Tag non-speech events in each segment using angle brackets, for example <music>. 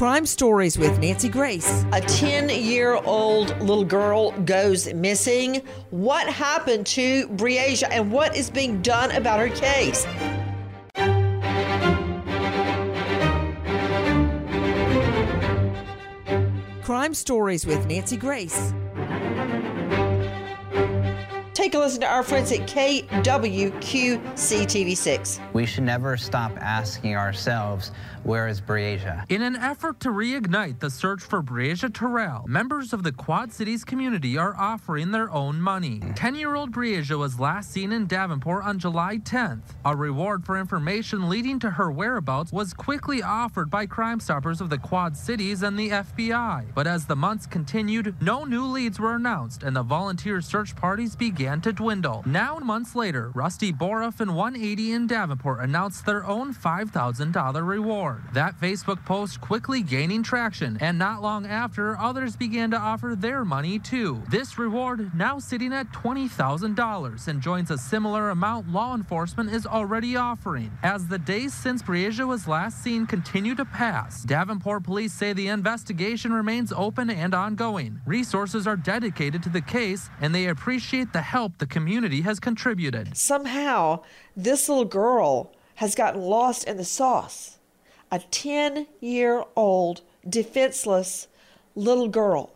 Crime Stories with Nancy Grace. A 10 year old little girl goes missing. What happened to Breasia and what is being done about her case? Crime Stories with Nancy Grace. Take a listen to our friends at KWQC TV6. We should never stop asking ourselves where is Breasia? In an effort to reignite the search for Breasia Terrell, members of the Quad Cities community are offering their own money. 10 year old Breasia was last seen in Davenport on July 10th. A reward for information leading to her whereabouts was quickly offered by Crime Stoppers of the Quad Cities and the FBI. But as the months continued, no new leads were announced and the volunteer search parties began to dwindle. Now, months later, Rusty Boruff and 180 in Davenport announced their own $5,000 reward. That Facebook post quickly gaining traction, and not long after, others began to offer their money too. This reward now sitting at $20,000 and joins a similar amount law enforcement is already offering. As the days since Breasia was last seen continue to pass, Davenport police say the investigation remains open and ongoing. Resources are dedicated to the case, and they appreciate the help the community has contributed. Somehow, this little girl has gotten lost in the sauce a 10 year old defenseless little girl.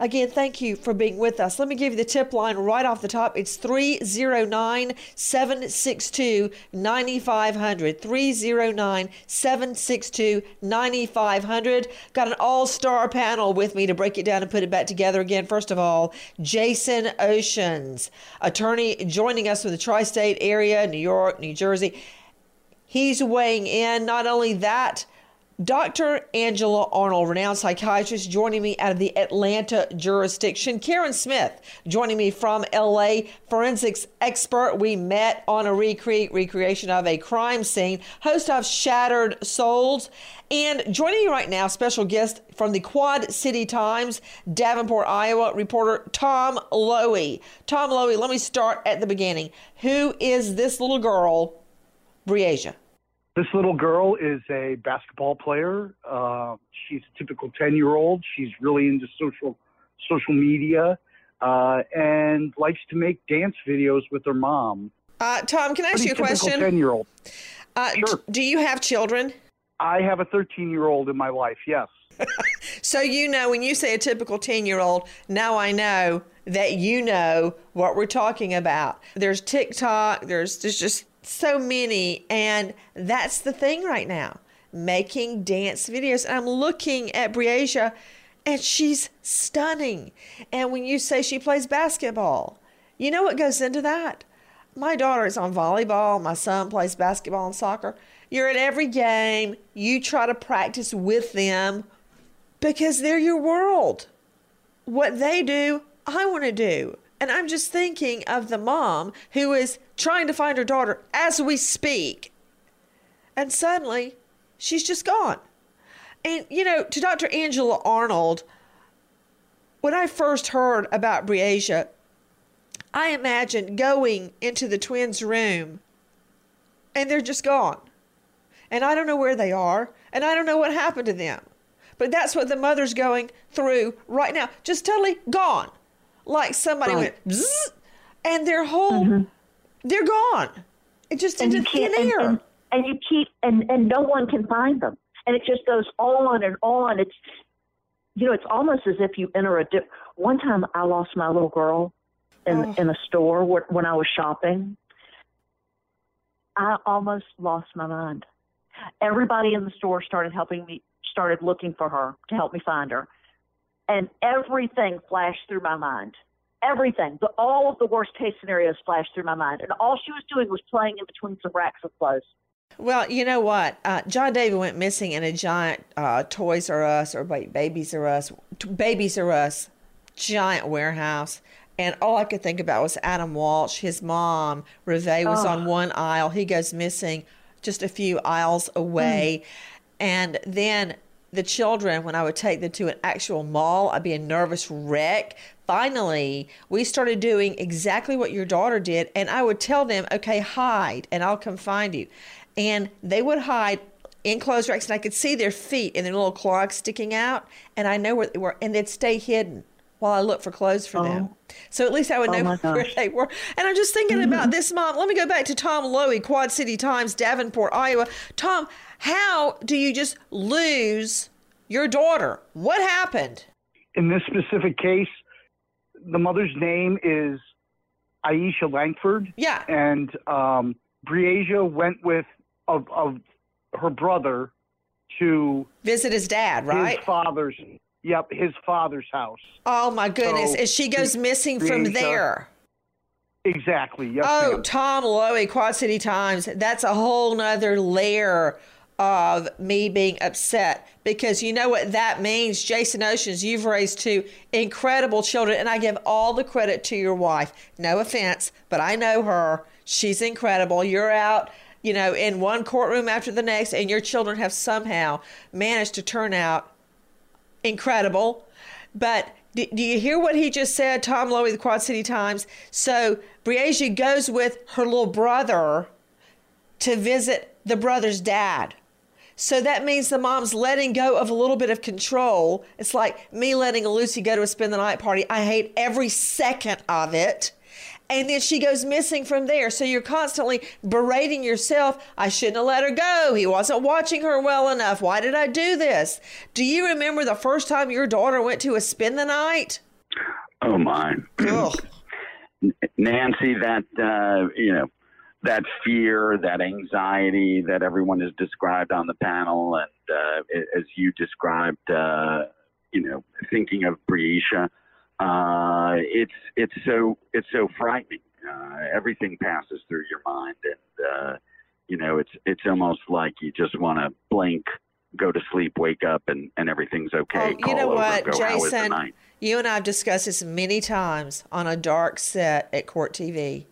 Again, thank you for being with us. Let me give you the tip line right off the top. It's 309 762 9500. 309 762 9500. Got an all star panel with me to break it down and put it back together again. First of all, Jason Oshins, attorney joining us from the tri state area, New York, New Jersey He's weighing in. Not only that, Dr. Angela Arnold, renowned psychiatrist, joining me out of the Atlanta jurisdiction. Karen Smith, joining me from LA, forensics expert. We met on a recre- recreation of a crime scene, host of Shattered Souls. And joining me right now, special guest from the Quad City Times, Davenport, Iowa, reporter Tom Loewy. Tom Loewy, let me start at the beginning. Who is this little girl, Breasia? This little girl is a basketball player. Uh, she's a typical 10 year old. She's really into social social media uh, and likes to make dance videos with her mom. Uh, Tom, can I ask Pretty you a question? 10 year old. Uh, sure. D- do you have children? I have a 13 year old in my life, yes. <laughs> so, you know, when you say a typical 10 year old, now I know that you know what we're talking about. There's TikTok, there's, there's just so many. And that's the thing right now making dance videos. And I'm looking at Breasia and she's stunning. And when you say she plays basketball, you know what goes into that? My daughter is on volleyball, my son plays basketball and soccer. You're at every game, you try to practice with them because they're your world. What they do, I want to do. And I'm just thinking of the mom who is trying to find her daughter as we speak. and suddenly she's just gone. And, you know, to Dr. Angela Arnold, when I first heard about Breasia, I imagined going into the twins' room and they're just gone. And I don't know where they are, and I don't know what happened to them. But that's what the mother's going through right now. Just totally gone. Like somebody right. went and their whole mm-hmm. They're gone. It just and into thin air. And, and, and you keep and, and no one can find them. And it just goes on and on. It's you know, it's almost as if you enter a dip. One time I lost my little girl in oh. in a store where, when I was shopping. I almost lost my mind. Everybody in the store started helping me, started looking for her to help me find her, and everything flashed through my mind. Everything, the, all of the worst case scenarios flashed through my mind, and all she was doing was playing in between some racks of clothes. Well, you know what? Uh, John David went missing in a giant uh, Toys R Us or wait, Babies R Us, Babies R Us giant warehouse. And all I could think about was Adam Walsh, his mom. Reve was oh. on one aisle. He goes missing just a few aisles away. Mm. And then the children, when I would take them to an actual mall, I'd be a nervous wreck. Finally, we started doing exactly what your daughter did. And I would tell them, okay, hide, and I'll come find you and they would hide in clothes racks, and I could see their feet and their little clogs sticking out, and I know where they were, and they'd stay hidden while I looked for clothes for oh. them. So at least I would oh know where they were. And I'm just thinking mm-hmm. about this mom. Let me go back to Tom Loewy, Quad City Times, Davenport, Iowa. Tom, how do you just lose your daughter? What happened? In this specific case, the mother's name is Aisha Langford. Yeah. And um, went with of of her brother to visit his dad, right? His father's. Yep, his father's house. Oh my goodness! So, and she goes missing from there. Exactly. Yes, oh, ma'am. Tom Loewy, Quad City Times. That's a whole nother layer of me being upset because you know what that means. Jason Oshins, you've raised two incredible children, and I give all the credit to your wife. No offense, but I know her. She's incredible. You're out you know, in one courtroom after the next, and your children have somehow managed to turn out incredible. But do, you hear what he just said, Tom Loewy, the Quad City Times? So Breasia goes with her little brother to visit the brother's dad. So that means the mom's letting go of a little bit of control. It's like me letting Lucy go to a spend the night party. I hate every second of it and then she goes missing from there. So you're constantly berating yourself. I shouldn't have let her go. He wasn't watching her well enough. Why did I do this? Do you remember the first time your daughter went to a spend the night? Oh my. Nancy, that uh, you know, that fear, that anxiety that everyone has described on the panel, and uh, as you described, uh, you know, thinking of Breasia uh, it's it's so it's so frightening. Uh, everything passes through your mind, and uh, you know it's it's almost like you just want to blink, go to sleep, wake up, and and everything's okay. Oh, you know what, go, Jason? You and I have discussed this many times on a dark set at Court TV.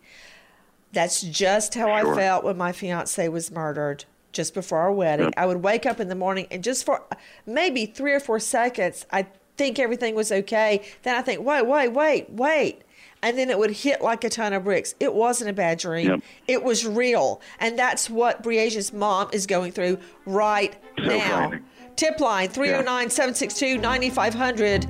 That's just how sure. I felt when my fiance was murdered just before our wedding. Yep. I would wake up in the morning and just for maybe three or four seconds, I think everything was okay. Then I think, wait, wait, wait, wait. And then it would hit like a ton of bricks. It wasn't a bad dream. Yep. It was real. And that's what Breasia's mom is going through right so now. Tip line 309 762 9500.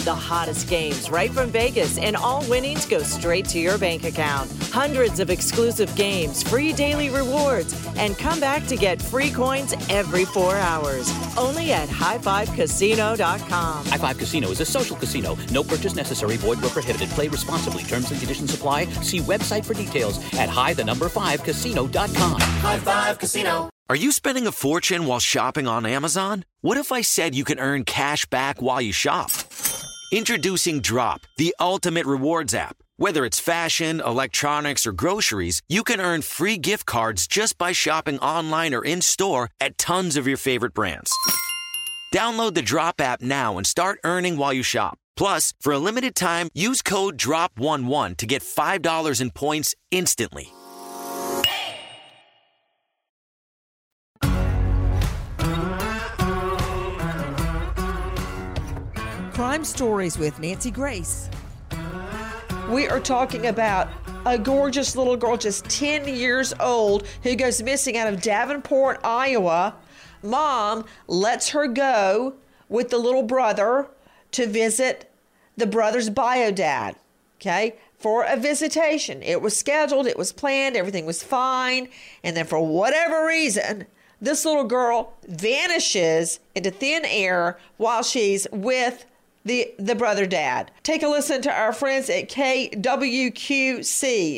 The hottest games right from Vegas, and all winnings go straight to your bank account. Hundreds of exclusive games, free daily rewards, and come back to get free coins every four hours. Only at highfivecasino.com. High Five Casino is a social casino. No purchase necessary. Void where prohibited. Play responsibly. Terms and conditions apply. See website for details at high the number five casino.com. High Five Casino. Are you spending a fortune while shopping on Amazon? What if I said you can earn cash back while you shop? Introducing Drop, the ultimate rewards app. Whether it's fashion, electronics, or groceries, you can earn free gift cards just by shopping online or in store at tons of your favorite brands. Download the Drop app now and start earning while you shop. Plus, for a limited time, use code DROP11 to get $5 in points instantly. Crime Stories with Nancy Grace. We are talking about a gorgeous little girl, just 10 years old, who goes missing out of Davenport, Iowa. Mom lets her go with the little brother to visit the brother's bio dad, okay, for a visitation. It was scheduled, it was planned, everything was fine. And then, for whatever reason, this little girl vanishes into thin air while she's with the the brother dad. Take a listen to our friends at KWQC,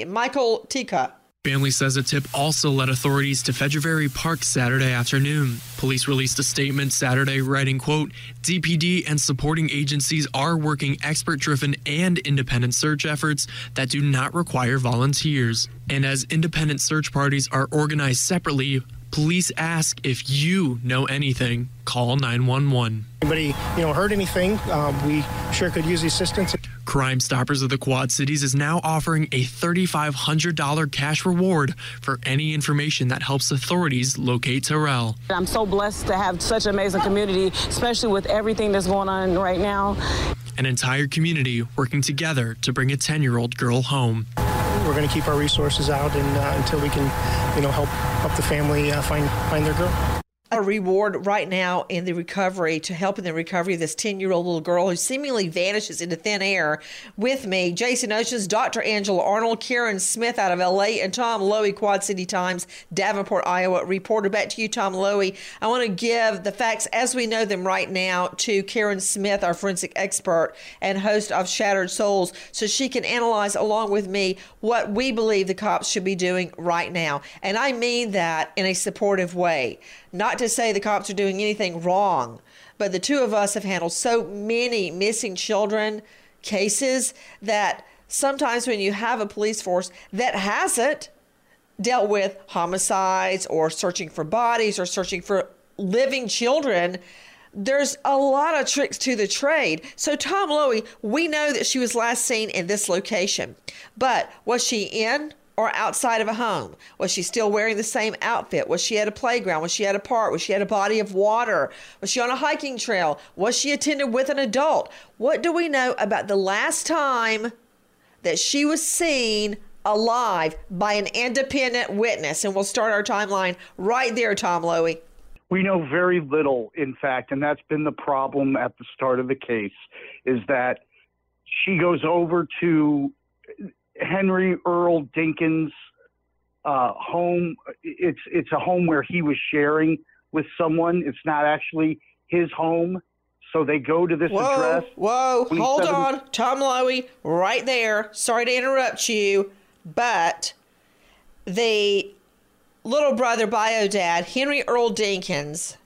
Michael Tilka. Family says a tip also led authorities to Fejervary Park Saturday afternoon. Police released a statement Saturday writing, quote, DPD and supporting agencies are working expert-driven and independent search efforts that do not require volunteers. And as independent search parties are organized separately, police ask if you know anything, call 911. Anybody, you know, heard anything? Um, we sure could use the assistance. Crime Stoppers of the Quad Cities is now offering a $3,500 cash reward for any information that helps authorities locate Terrell. I'm so blessed to have such an amazing community, especially with everything that's going on right now. An entire community working together to bring a 10 year old girl home. We're going to keep our resources out and, uh, until we can, you know, help help the family uh, find find their girl a reward right now in the recovery to help in the recovery of this 10 year old little girl who seemingly vanishes into thin air. With me, Jason Oshins, Dr. Angela Arnold, Karen Smith out of LA, and Tom Loewy, Quad City Times, Davenport, Iowa reporter. Back to you, Tom Loewy. I want to give the facts as we know them right now to Karen Smith, our forensic expert and host of Shattered Souls, so she can analyze along with me what we believe the cops should be doing right now. And I mean that in a supportive way. Not to say the cops are doing anything wrong, but the two of us have handled so many missing children cases that sometimes when you have a police force that hasn't dealt with homicides or searching for bodies or searching for living children, there's a lot of tricks to the trade. So, Tom Loewy, we know that she was last seen in this location, but was she in or outside of a home? Was she still wearing the same outfit? Was she at a playground? Was she at a park? Was she at a body of water? Was she on a hiking trail? Was she attended with an adult? What do we know about the last time that she was seen alive by an independent witness? And we'll start our timeline right there, Tom Loewy. We know very little, in fact, and that's been the problem at the start of the case, is that she goes over to Henry Earl Dinkins uh, home. It's it's a home where he was sharing with someone. It's not actually his home. So they go to this whoa, address. Whoa, hold on. Tom Loewy, right there. Sorry to interrupt you, but the little brother bio dad, Henry Earl Dinkins,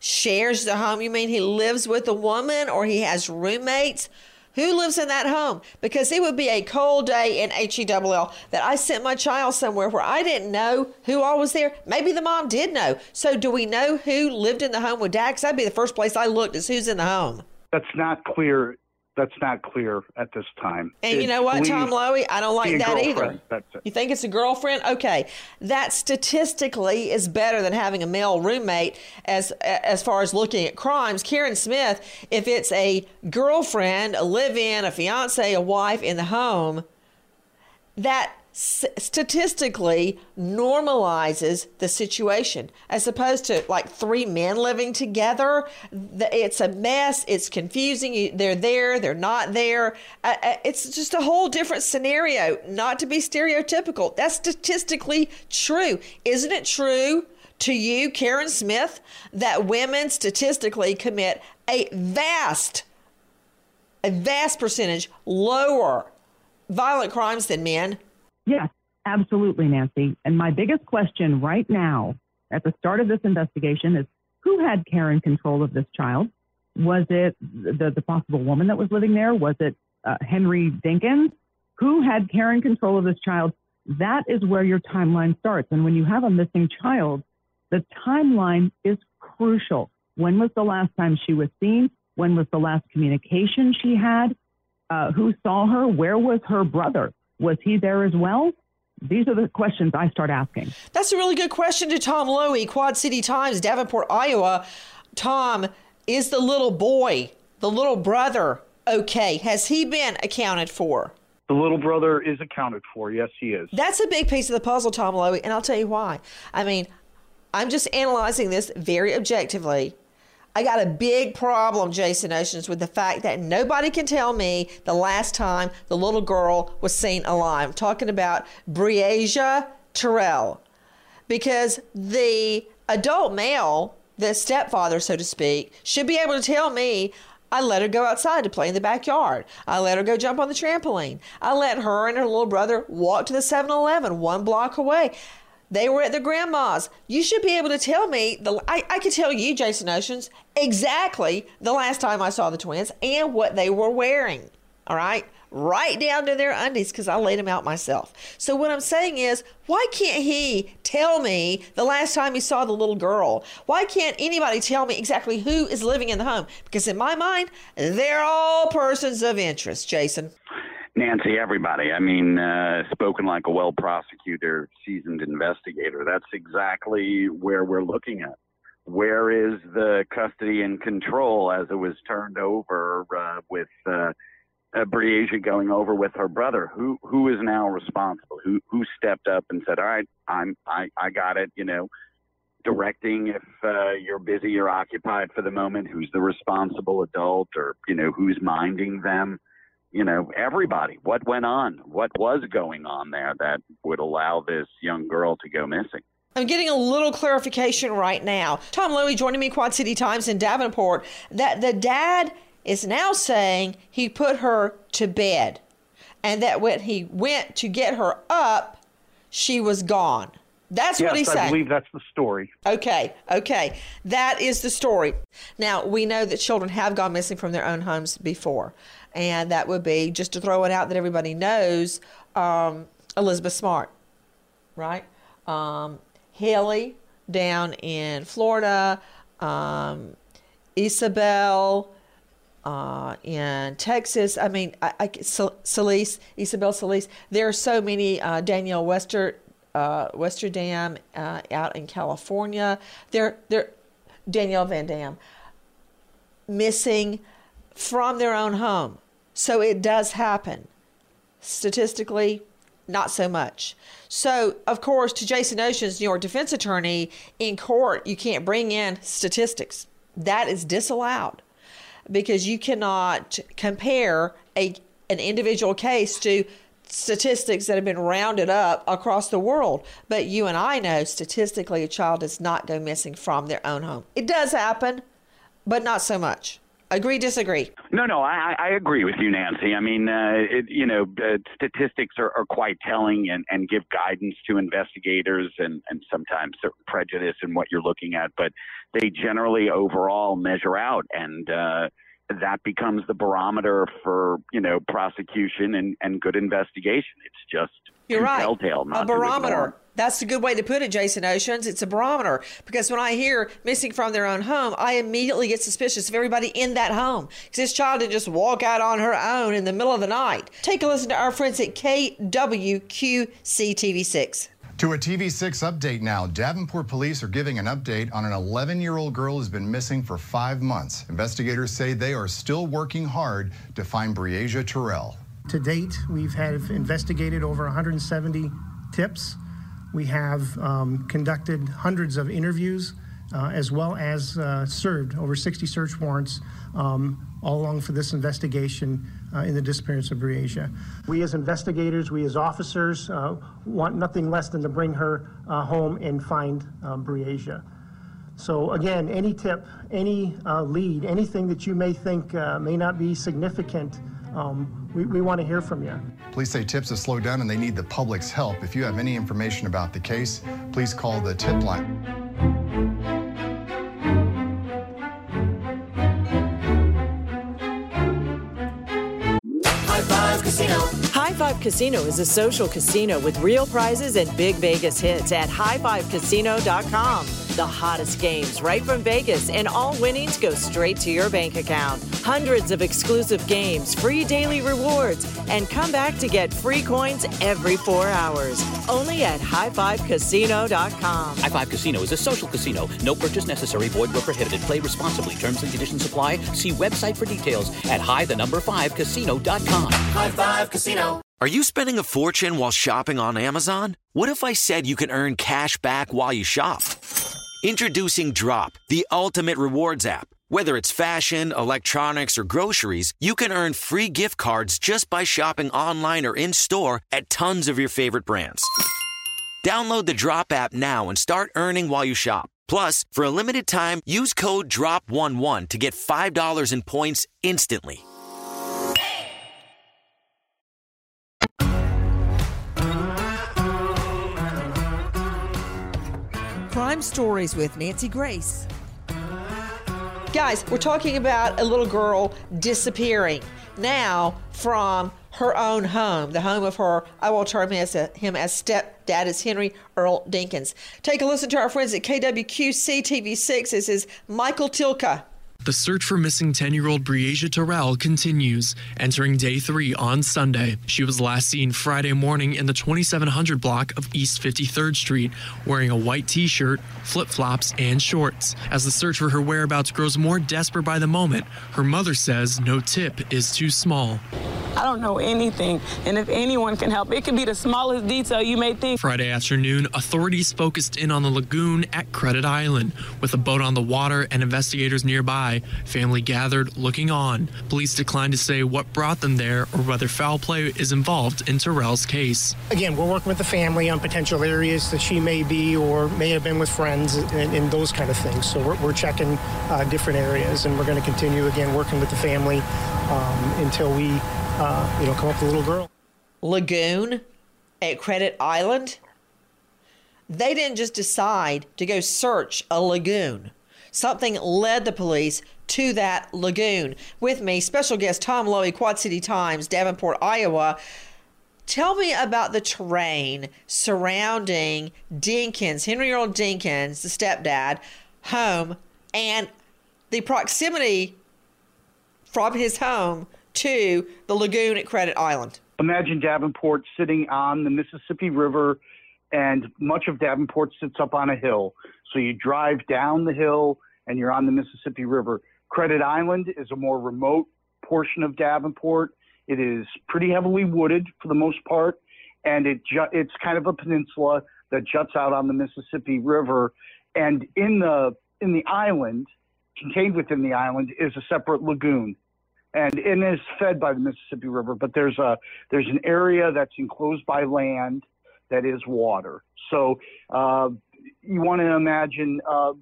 shares the home. You mean he lives with a woman or he has roommates? Who lives in that home? Because it would be a cold day in HEWL that I sent my child somewhere where I didn't know who all was there. Maybe the mom did know. So do we know who lived in the home with dad? Because that'd be the first place I looked is who's in the home. That's not clear that's not clear at this time. And you know what, Tom Loewy? I don't like that either. You think it's a girlfriend? Okay, that statistically is better than having a male roommate as as far as looking at crimes. Karen Smith, if it's a girlfriend, a live-in, a fiance, a wife in the home, that statistically normalizes the situation as opposed to like three men living together. It's a mess it's confusing they're there they're not there. It's just a whole different scenario not to be stereotypical. That's statistically true. Isn't it true to you karen smith that women statistically commit a vast a vast percentage lower violent crimes than men Yes, absolutely, Nancy. And my biggest question right now at the start of this investigation is who had care and control of this child? Was it the, the possible woman that was living there? Was it uh, Henry Dinkins? who had care and control of this child. That is where your timeline starts. And when you have a missing child, the timeline is crucial. When was the last time she was seen? When was the last communication she had? Uh, who saw her? Where was her brother? Was he there as well? These are the questions I start asking. That's a really good question to Tom Loewy, Quad City Times, Davenport, Iowa. Tom, is the little boy, the little brother, okay? Has he been accounted for? The little brother is accounted for. Yes, he is. That's a big piece of the puzzle, Tom Loewy, and I'll tell you why. I mean, I'm just analyzing this very objectively. I got a big problem, Jason Oshins, with the fact that nobody can tell me the last time the little girl was seen alive. I'm talking about Breasia Terrell. Because the adult male, the stepfather, so to speak, should be able to tell me I let her go outside to play in the backyard. I let her go jump on the trampoline. I let her and her little brother walk to the 7 Eleven one block away. They were at their grandma's. You should be able to tell me the I, I could tell you, Jason Oshins, exactly the last time I saw the twins and what they were wearing. All right? Right down to their undies because I laid them out myself. So what I'm saying is, why can't he tell me the last time he saw the little girl? Why can't anybody tell me exactly who is living in the home? Because in my mind, they're all persons of interest, Jason. Nancy, everybody. I mean, uh, spoken like a well prosecutor, seasoned investigator. That's exactly where we're looking at. Where is the custody and control as it was turned over uh, with uh, Breasia going over with her brother? Who who is now responsible? Who who stepped up and said, "All right, I'm I I got it," you know directing if uh, you're busy or occupied for the moment who's the responsible adult or you know who's minding them you know, everybody, what went on, what was going on there that would allow this young girl to go missing. I'm getting a little clarification right now. Tom Loewy joining me, Quad City Times in Davenport, that the dad is now saying he put her to bed and that when he went to get her up, she was gone. That's yes, what he said. I believe that's the story. Okay, okay. That is the story. Now, we know that children have gone missing from their own homes before and that would be just to throw it out that everybody knows um, Elizabeth Smart, right? Um, Haleigh down in Florida, um, Isabel uh, in Texas. I mean, I, I, Solis, Isabel Solis. There are so many. Uh, Danielle Wester, uh, Westerdam uh, out in California. There, there. Danielle Van Dam missing from their own home. So it does happen. Statistically, not so much. So, of course, to Jason Oshins New York defense attorney, in court, you can't bring in statistics. That is disallowed because you cannot compare a, an individual case to statistics that have been rounded up across the world. But you and I know statistically a child does not go missing from their own home. It does happen, but not so much. Agree, disagree? No, no, I, I agree with you, Nancy. I mean, uh, it, you know, uh, statistics are, are quite telling and, and give guidance to investigators and, and sometimes certain prejudice in what you're looking at, but they generally overall measure out and, uh, that becomes the barometer for you know prosecution and, and good investigation. It's just you're right. Telltale, a barometer. That's a good way to put it, Jason Oshins. It's a barometer because when I hear missing from their own home, I immediately get suspicious of everybody in that home because this child didn't just walk out on her own in the middle of the night. Take a listen to our friends at KWQC TV6. To a TV6 update now. Davenport police are giving an update on an 11 year old girl who's been missing for five months. Investigators say they are still working hard to find Breasia Terrell. To date, we've had investigated over 170 tips. We have um, conducted hundreds of interviews uh, as well as uh, served over 60 search warrants um, all along for this investigation uh, in the disappearance of Breasia. We as investigators, we as officers uh, want nothing less than to bring her uh, home and find um, Breasia. So again, any tip, any lead, anything that you may think may not be significant, um, we, we want to hear from you. Police say tips have slowed down and they need the public's help. If you have any information about the case, please call the tip line. High Five Casino is a social casino with real prizes and big Vegas hits at highfivecasino.com. The hottest games right from Vegas, and all winnings go straight to your bank account. Hundreds of exclusive games, free daily rewards, and come back to get free coins every four hours. Only at highfivecasino.com. High Five Casino is a social casino. No purchase necessary. Void where prohibited. Play responsibly. Terms and conditions apply. See website for details at high the number five casino.com. High Five Casino. Are you spending a fortune while shopping on Amazon? What if I said you can earn cash back while you shop? Introducing Drop, the ultimate rewards app. Whether it's fashion, electronics, or groceries, you can earn free gift cards just by shopping online or in store at tons of your favorite brands. Download the Drop app now and start earning while you shop. Plus, for a limited time, use code DROP11 to get $5 in points instantly. Crime Stories with Nancy Grace. Guys, we're talking about a little girl disappearing now from her own home, the home of her, I will term him as, a, him as stepdad, is Henry Earl Dinkins. Take a listen to our friends at KWQC TV6. This is Michael Tilka. The search for missing 10 year old Breasia Terrell continues, entering day three on Sunday. She was last seen Friday morning in the 2700 block of East 53rd Street, wearing a white t shirt, flip flops, and shorts. As the search for her whereabouts grows more desperate by the moment, her mother says no tip is too small. I don't know anything, and if anyone can help, it could be the smallest detail you may think. Friday afternoon, authorities focused in on the lagoon at Credit Island. With a boat on the water and investigators nearby, family gathered looking on. Police declined to say what brought them there or whether foul play is involved in Terrell's case. Again, we're working with the family on potential areas that she may be or may have been with friends and, and those kind of things. So we're, we're checking uh, different areas, and we're going to continue again working with the family um, until we, uh, you know, come up with a little girl. Lagoon at Credit Island. They didn't just decide to go search a lagoon. Something led the police to that lagoon. With me, special guest Tom Loewy, Quad City Times, Davenport, Iowa. Tell me about the terrain surrounding Dinkins, Henry Earl Dinkins, the stepdad, home, and the proximity from his home to the lagoon at Credit Island. Imagine Davenport sitting on the Mississippi River, and much of Davenport sits up on a hill. So you drive down the hill and you're on the Mississippi River. Credit Island is a more remote portion of Davenport. It is pretty heavily wooded for the most part, and it ju- it's kind of a peninsula that juts out on the Mississippi River. And in the in the island, contained within the island, is a separate lagoon, and it is fed by the Mississippi River. But there's a there's an area that's enclosed by land that is water. So uh, you want to imagine. Uh,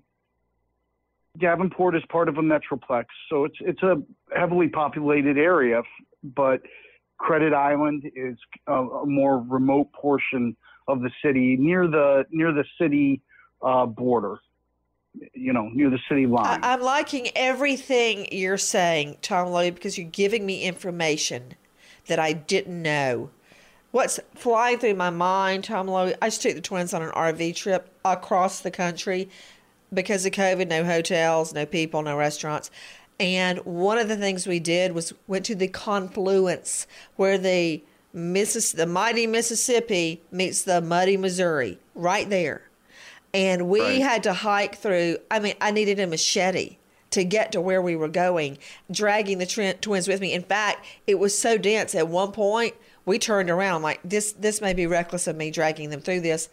Davenport is part of a metroplex, so it's it's a heavily populated area, but Credit Island is a, a more remote portion of the city, near the near the city uh, border. You know, near the city line. I- I'm liking everything you're saying, Tom Loewy, because you're giving me information that I didn't know. What's flying through my mind, Tom Loewy? I just took the twins on an RV trip across the country because of COVID. No hotels, no people, no restaurants. And one of the things we did was went to the confluence where the Missis- the mighty Mississippi meets the muddy Missouri, right there. And we Right. had to hike through. I mean, I needed a machete to get to where we were going, dragging the trin- twins with me. In fact, it was so dense at one point we turned around like this. This may be reckless of me dragging them through this,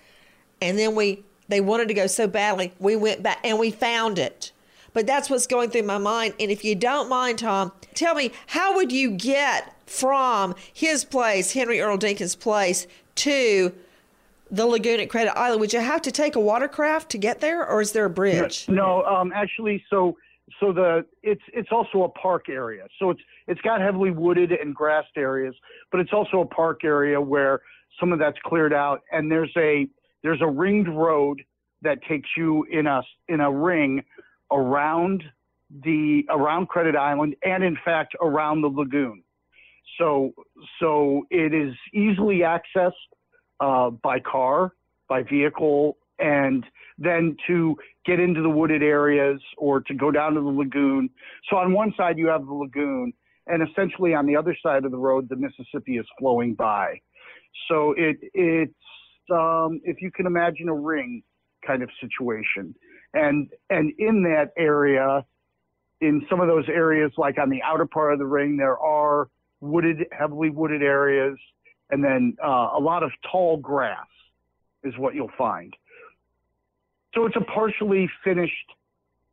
and then we they wanted to go so badly we went back and we found it. But that's what's going through my mind. And if you don't mind, Tom, tell me how would you get from his place, Henry Earl Dinkins' place, to the lagoon at Credit Island? Would you have to take a watercraft to get there, or is there a bridge? No, um, actually, so so the it's it's also a park area. So it's it's got heavily wooded and grassed areas, but it's also a park area where some of that's cleared out, and there's a there's a ringed road that takes you in a in a ring around the around Credit Island and in fact around the lagoon. So so it is easily accessed uh, by car, by vehicle, and then to get into the wooded areas or to go down to the lagoon. So on one side you have the lagoon, and essentially on the other side of the road the Mississippi is flowing by. So it it's um, if you can imagine a ring kind of situation, and and in that area, in some of those areas like on the outer part of the ring, there are wooded, heavily wooded areas, and then uh, a lot of tall grass is what you'll find. So it's a partially finished,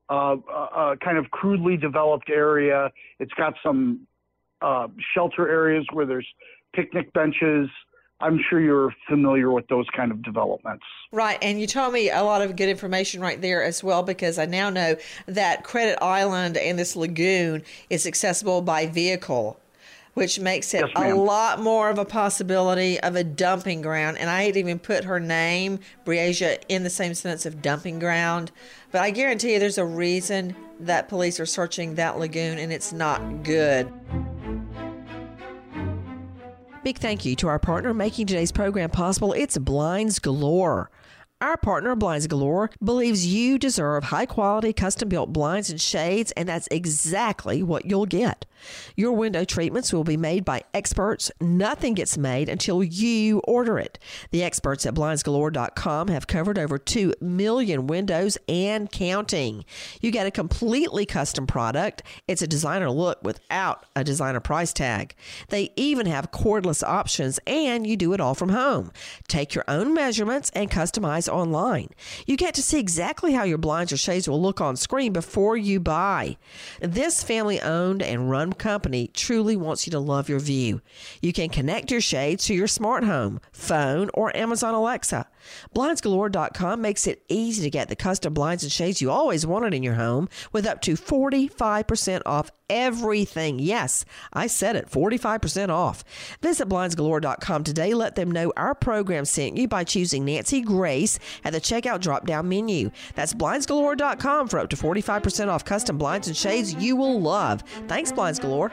uh, uh, uh, kind of crudely developed area. It's got some uh, shelter areas where there's picnic benches. I'm sure you're familiar with those kind of developments. Right, and you told me a lot of good information right there as well because I now know that Credit Island and this lagoon is accessible by vehicle which makes it yes, a lot more of a possibility of a dumping ground. And I to even put her name, Breasia, in the same sentence of dumping ground. But I guarantee you there's a reason that police are searching that lagoon and it's not good. Big thank you to our partner making today's program possible. It's Blinds Galore. Our partner, Blinds Galore, believes you deserve high quality custom built blinds and shades, and that's exactly what you'll get. Your window treatments will be made by experts. Nothing gets made until you order it. The experts at blindsgalore.com have covered over 2 million windows and counting. You get a completely custom product. It's a designer look without a designer price tag. They even have cordless options, and you do it all from home. Take your own measurements and customize online. You get to see exactly how your blinds or shades will look on screen before you buy. This family owned and run company truly wants you to love your view. You can connect your shades to your smart home, phone, or Amazon Alexa. BlindsGalore.com makes it easy to get the custom blinds and shades you always wanted in your home with up to 45% off everything. Yes, I said it 45% off. Visit BlindsGalore.com today. Let them know our program sent you by choosing Nancy Grace at the checkout drop down menu. That's BlindsGalore.com for up to 45% off custom blinds and shades you will love. Thanks, Blinds Galore.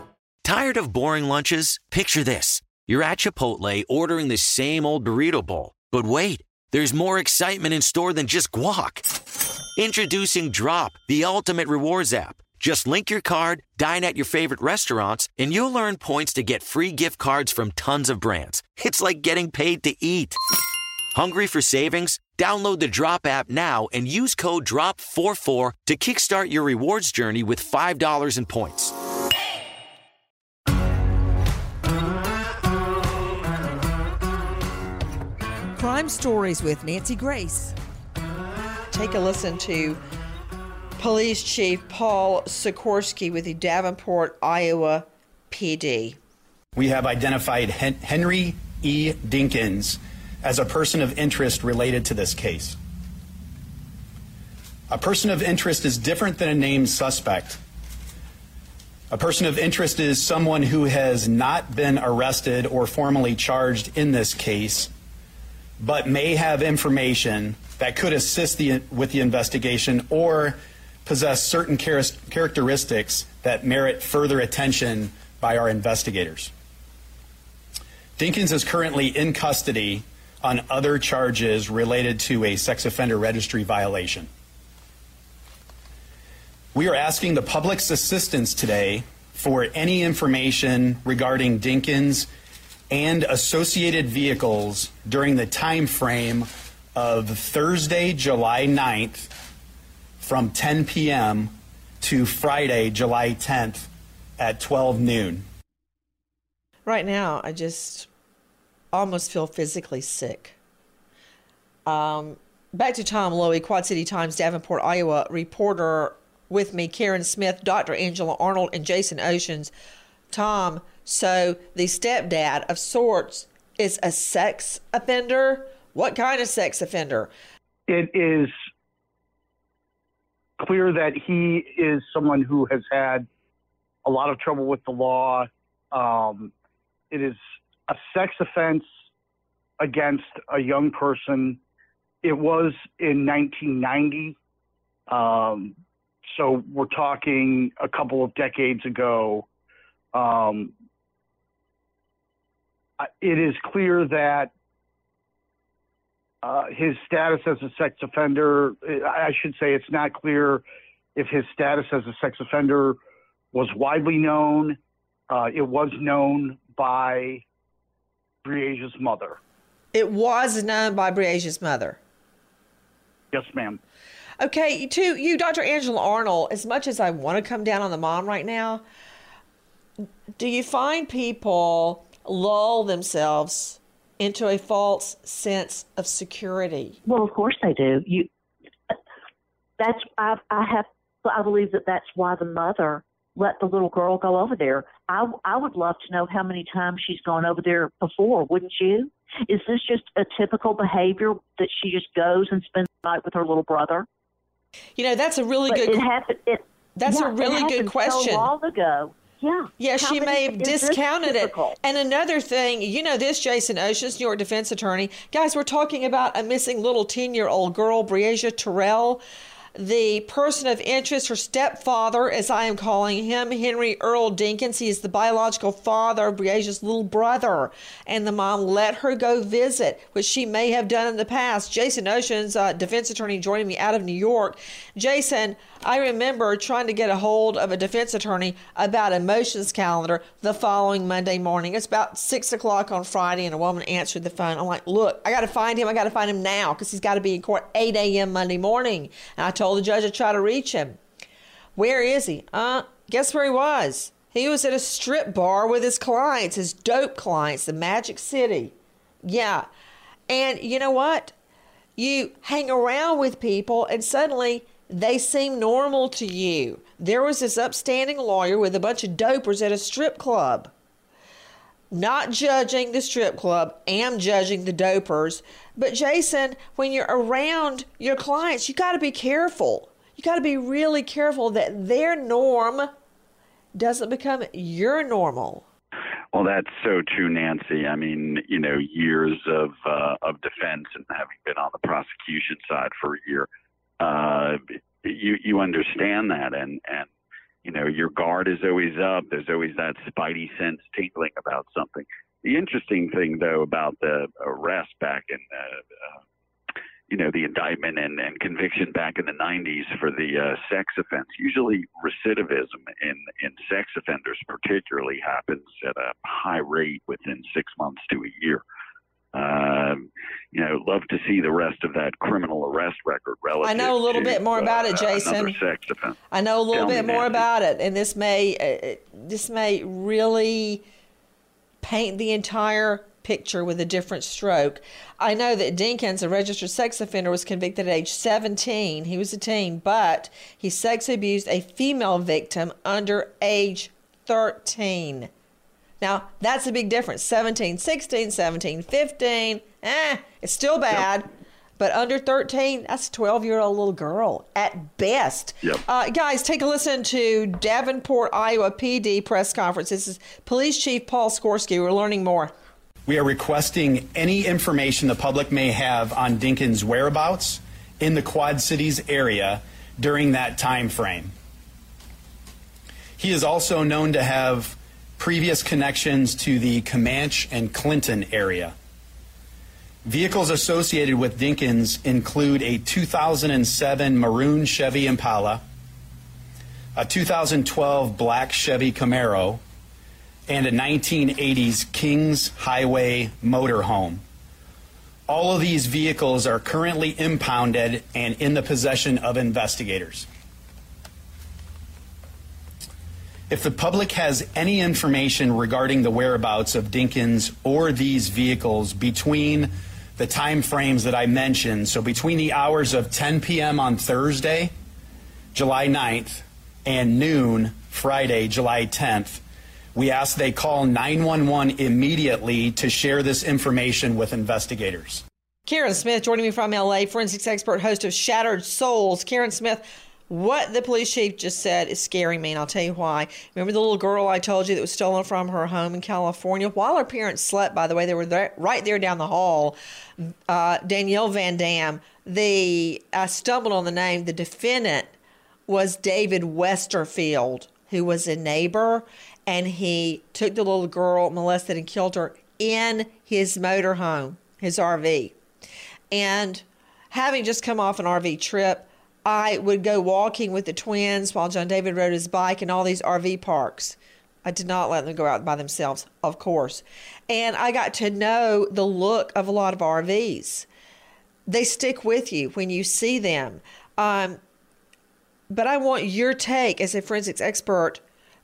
Tired of boring lunches? Picture this. You're at Chipotle ordering the same old burrito bowl. But wait, there's more excitement in store than just guac. Introducing Drop, the ultimate rewards app. Just link your card, dine at your favorite restaurants, and you'll earn points to get free gift cards from tons of brands. It's like getting paid to eat. Hungry for savings? Download the Drop app now and use code DROP44 to kickstart your rewards journey with $5 in points. Crime Stories with Nancy Grace. Take a listen to Police Chief Paul Sikorski with the Davenport, Iowa PD. We have identified Hen- Henry E. Dinkins as a person of interest related to this case. A person of interest is different than a named suspect. A person of interest is someone who has not been arrested or formally charged in this case, but may have information that could assist the, with the investigation or possess certain char- characteristics that merit further attention by our investigators. Dinkins is currently in custody on other charges related to a sex offender registry violation. We are asking the public's assistance today for any information regarding Dinkins and associated vehicles during the time frame of Thursday, July 9th from 10 p.m. to Friday, July 10th at 12 noon. Right now, I just almost feel physically sick. Um, back to Tom Loewy, Quad City Times, Davenport, Iowa reporter with me, Karen Smith, Dr. Angela Arnold, and Jason Oshins. Tom, so the stepdad of sorts is a sex offender. What kind of sex offender? It is clear that he is someone who has had a lot of trouble with the law. Um, it is a sex offense against a young person. It was in 1990. Um, so we're talking a couple of decades ago. Um, it is clear that uh, his status as a sex offender, I should say it's not clear if his status as a sex offender was widely known. Uh, it was known by Breasia's mother. It was known by Breasia's mother. Yes, ma'am. Okay, to you, Dr. Angela Arnold, as much as I want to come down on the mom right now, do you find people lull themselves into a false sense of security? Well, of course they do. You, that's I, I have. I believe that that's why the mother let the little girl go over there. I, I would love to know how many times she's gone over there before, wouldn't you? Is this just a typical behavior that she just goes and spends the night with her little brother? You know, that's a really But good. It happened. It, That's yeah, a really good question. So long ago. Yeah. Yeah, How she may have discounted it. And another thing, you know, this Jason Oshins, New York defense attorney. Guys, we're talking about a missing little 10 year old girl, Breasia Terrell. The person of interest, her stepfather, as I am calling him, Henry Earl Dinkins. He is the biological father of Breasia's little brother. And the mom let her go visit, which she may have done in the past. Jason Oshins, uh, defense attorney, joining me out of New York. Jason, I remember trying to get a hold of a defense attorney about a motions calendar the following Monday morning. It's about six o'clock on Friday, and a woman answered the phone. I'm like, look, I got to find him. I got to find him now because he's got to be in court 8 a.m. Monday morning. And I told the judge I'd try to reach him. Where is he? Uh, guess where he was? He was at a strip bar with his clients, his dope clients, the Magic City. Yeah. And you know what? You hang around with people and suddenly they seem normal to you. There was this upstanding lawyer with a bunch of dopers at a strip club. Not judging the strip club, am judging the dopers. But Jason, when you're around your clients, you got to be careful. You got to be really careful that their norm doesn't become your normal. Well, that's so true, Nancy. I mean, you know, years of uh, of defense and having been on the prosecution side for a year, uh, you you understand that, and and you know, your guard is always up. There's always that spidey sense tingling about something. The interesting thing, though, about the arrest back in, uh, uh, you know, the indictment and, and conviction back in the 90s for the uh, sex offense, usually recidivism in, in sex offenders, particularly, happens at a high rate within six months to a year. Um, you know, love to see the rest of that criminal arrest record relative. I know a little to, bit more about it, uh, Jason. I know a little Tell bit more Nancy. about it, and this may uh, this may really paint the entire picture with a different stroke. I know that Dinkins, a registered sex offender, was convicted at age 17. He was a teen, but he sex abused a female victim under age 13. Now, that's a big difference. 17, 16, 17, 15, eh, it's still bad. But under 13, that's a 12 year old little girl at best. Yep. Uh, guys, take a listen to Davenport, Iowa PD press conference. This is Police Chief Paul Sikorski. We're learning more. We are requesting any information the public may have on Dinkins' whereabouts in the Quad Cities area during that time frame. He is also known to have previous connections to the Camanche and Clinton area. Vehicles associated with Dinkins include a 2007 maroon Chevy Impala, a 2012 black Chevy Camaro, and a 1980s Kings Highway motorhome. All of these vehicles are currently impounded and in the possession of investigators. If the public has any information regarding the whereabouts of Dinkins or these vehicles between the time frames that I mentioned. So between the hours of 10 p.m. on Thursday, July 9th, and noon, Friday, July 10th, we ask they call 911 immediately to share this information with investigators. Karen Smith joining me from LA, forensics expert, host of Shattered Souls. Karen Smith, what the police chief just said is scaring me, and I'll tell you why. Remember the little girl I told you that was stolen from her home in California? While her parents slept, by the way, they were there, right there down the hall. Uh, Danielle Van Dam, the I stumbled on the name. The defendant was David Westerfield, who was a neighbor, and he took the little girl, molested and killed her in his motorhome, his RV. And having just come off an RV trip, I would go walking with the twins while John David rode his bike in all these RV parks. I did not let them go out by themselves, of course. And I got to know the look of a lot of RVs. They stick with you when you see them. Um, but I want your take as a forensics expert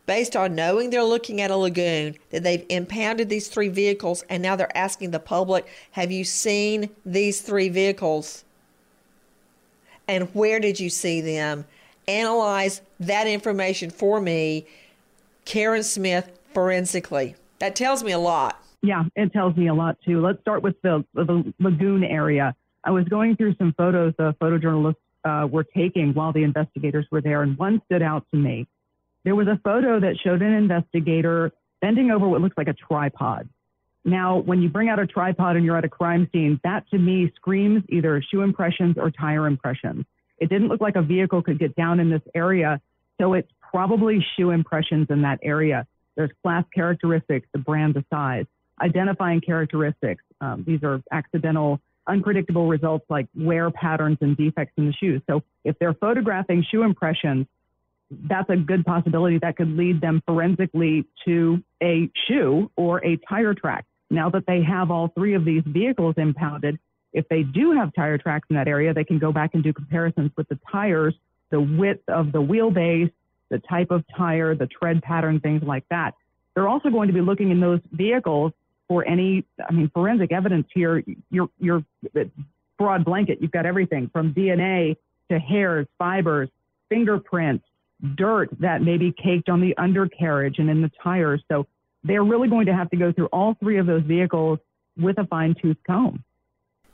based on knowing they're looking at a lagoon, that they've impounded these three vehicles, and now they're asking the public, have you seen these three vehicles? And where did you see them? Analyze that information for me, Karen Smith, forensically. That tells me a lot. Yeah, it tells me a lot too. Let's start with the, the lagoon area. I was going through some photos the photojournalists uh, were taking while the investigators were there, and one stood out to me. There was a photo that showed an investigator bending over what looks like a tripod. Now, when you bring out a tripod and you're at a crime scene, that to me screams either shoe impressions or tire impressions. It didn't look like a vehicle could get down in this area, so it's probably shoe impressions in that area. There's class characteristics, the brand, the size, identifying characteristics. Um, these are accidental, unpredictable results like wear patterns and defects in the shoes. So if they're photographing shoe impressions, that's a good possibility that could lead them forensically to a shoe or a tire track. Now that they have all three of these vehicles impounded, if they do have tire tracks in that area, they can go back and do comparisons with the tires, the width of the wheelbase, the type of tire, the tread pattern, things like that. They're also going to be looking in those vehicles for any, I mean, forensic evidence here. You're, you're broad blanket. You've got everything from DNA to hairs, fibers, fingerprints, dirt that may be caked on the undercarriage and in the tires. So they're really going to have to go through all three of those vehicles with a fine tooth comb.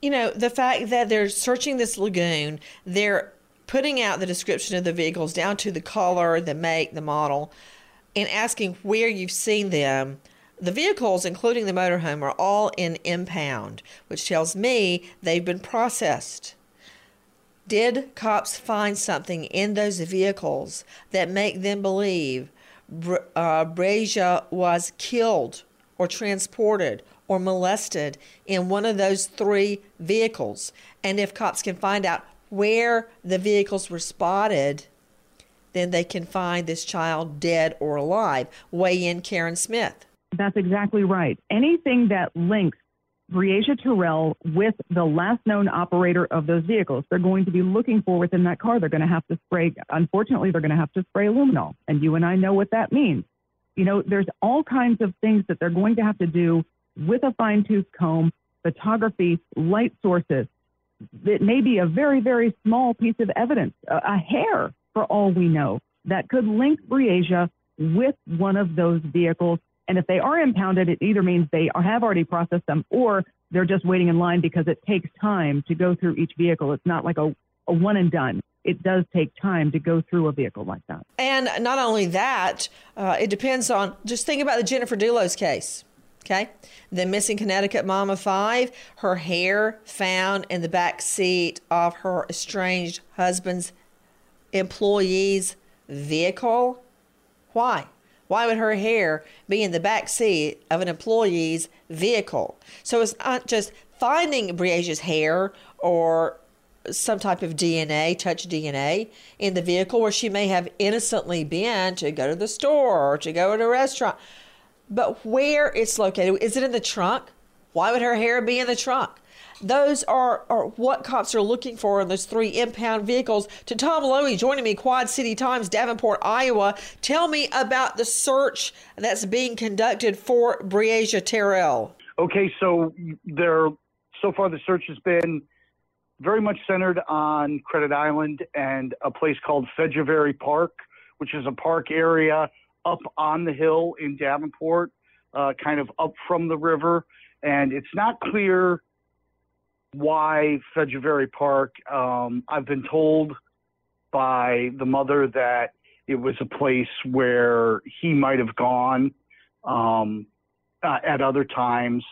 You know, the fact that they're searching this lagoon, they're putting out the description of the vehicles down to the color, the make, the model, and asking where you've seen them. The vehicles, including the motorhome, are all in impound, which tells me they've been processed. Did cops find something in those vehicles that make them believe uh, Breasia was killed or transported or molested in one of those three vehicles? And if cops can find out where the vehicles were spotted, then they can find this child dead or alive. Weigh in, Karen Smith. That's exactly right. Anything that links Breasia Terrell with the last known operator of those vehicles. They're going to be looking for within that car. They're going to have to spray, unfortunately, they're going to have to spray luminol. And you and I know what that means. You know, there's all kinds of things that they're going to have to do with a fine tooth comb, photography, light sources. It may be a very, very small piece of evidence, a, a hair for all we know, that could link Breasia with one of those vehicles and if they are impounded, it either means they have already processed them or they're just waiting in line because it takes time to go through each vehicle. It's not like a, a one and done. It does take time to go through a vehicle like that. And not only that, uh, it depends on just think about the Jennifer Dulos case. Okay. The missing Connecticut mom of five, her hair found in the back seat of her estranged husband's employee's vehicle. Why? Why would her hair be in the back seat of an employee's vehicle? So it's not just finding Breasia's hair or some type of DNA, touch DNA in the vehicle where she may have innocently been to go to the store or to go to a restaurant. But where it's located, is it in the trunk? Why would her hair be in the trunk? Those are, are what cops are looking for in those three impound vehicles. To Tom Loewy joining me, Quad City Times, Davenport, Iowa. Tell me about the search that's being conducted for Breasia Terrell. Okay, so they're so far, the search has been very much centered on Credit Island and a place called Fejervary Park, which is a park area up on the hill in Davenport, uh, kind of up from the river. And it's not clear why Fejervary Park. Um, I've been told by the mother that it was a place where he might have gone um, uh, at other times.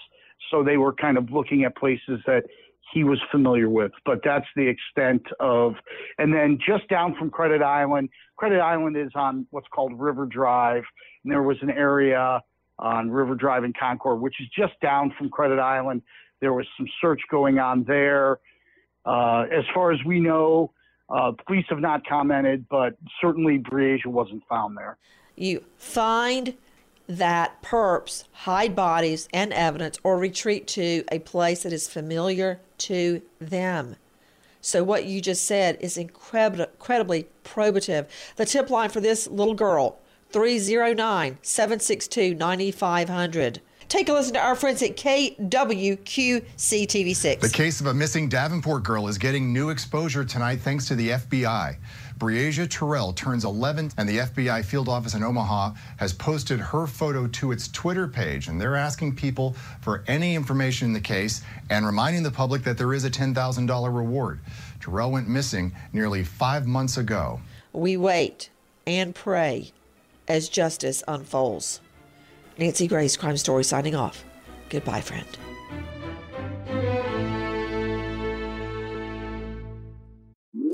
So they were kind of looking at places that he was familiar with, but that's the extent of. And then just down from Credit Island, Credit Island is on what's called River Drive, and there was an area on River Drive in Concord, which is just down from Credit Island. There was some search going on there. Uh, as far as we know, uh, police have not commented, but certainly Breasia wasn't found there. You find that perps hide bodies and evidence or retreat to a place that is familiar to them. So, what you just said is incredible, incredibly probative. The tip line for this little girl 309 762 9500. Take a listen to our friends at KWQC-TV6. The case of a missing Davenport girl is getting new exposure tonight thanks to the FBI. Breasia Terrell turns 11, and the FBI field office in Omaha has posted her photo to its Twitter page. And they're asking people for any information in the case and reminding the public that there is a $10,000 reward. Terrell went missing nearly five months ago. We wait and pray as justice unfolds. Nancy Grace, Crime Story, signing off. Goodbye, friend.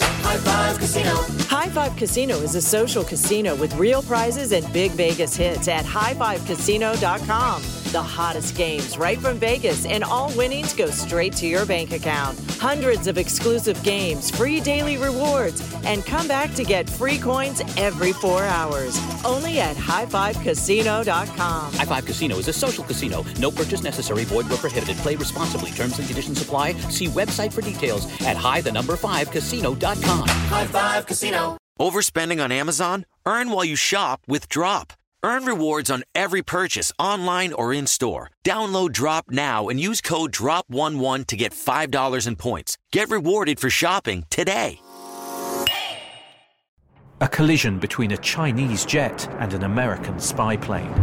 High Five Casino. High Five Casino is a social casino with real prizes and big Vegas hits at highfivecasino.com. The hottest games right from Vegas, and all winnings go straight to your bank account. Hundreds of exclusive games, free daily rewards, and come back to get free coins every four hours. Only at highfivecasino.com. High Five Casino is a social casino. No purchase necessary. Void where prohibited. Play responsibly. Terms and conditions apply. See website for details at high the number five casino.com. High Five Casino. Overspending on Amazon? Earn while you shop with Drop. Earn rewards on every purchase online or in store. Download Drop now and use code DROP11 to get $5 in points. Get rewarded for shopping today. A collision between a Chinese jet and an American spy plane.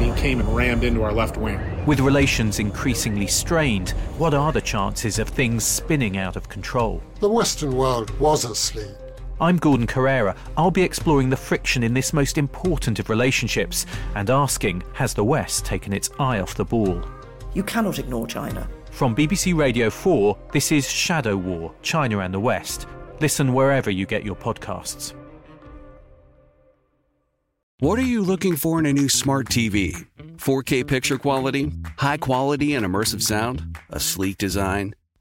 He came and rammed into our left wing. With relations increasingly strained, what are the chances of things spinning out of control? The Western world was asleep. I'm Gordon Corera. I'll be exploring the friction in this most important of relationships and asking Has the West taken its eye off the ball? You cannot ignore China. From BBC Radio 4, this is Shadow War China and the West. Listen wherever you get your podcasts. What are you looking for in a new smart TV? 4K picture quality? High quality and immersive sound? A sleek design?